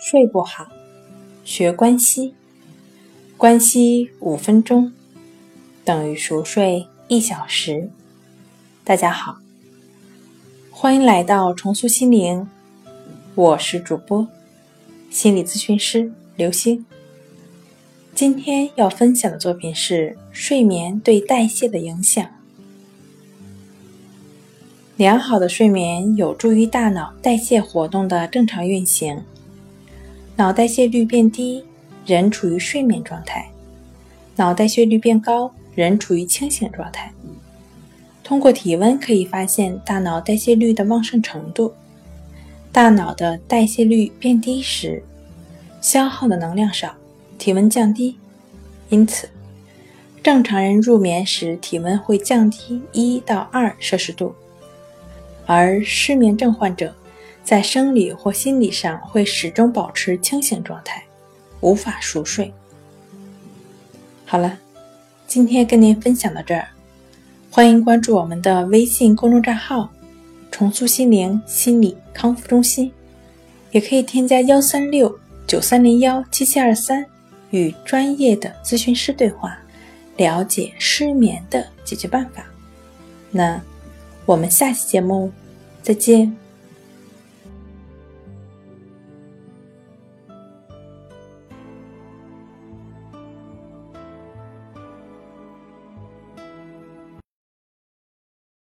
睡不好，学关西，关西五分钟等于熟睡一小时。大家好，欢迎来到重塑心灵，我是主播心理咨询师刘星。今天要分享的作品是睡眠对代谢的影响。良好的睡眠有助于大脑代谢活动的正常运行。脑代谢率变低，人处于睡眠状态；脑代谢率变高，人处于清醒状态。通过体温可以发现大脑代谢率的旺盛程度。大脑的代谢率变低时，消耗的能量少，体温降低，因此正常人入眠时体温会降低一到二摄氏度。而失眠症患者在生理或心理上会始终保持清醒状态，无法熟睡。好了，今天跟您分享到这儿，欢迎关注我们的微信公众账号“重塑心灵心理康复中心”，也可以添加幺三六九三零幺七七二三与专业的咨询师对话，了解失眠的解决办法。那。我们下期节目再见。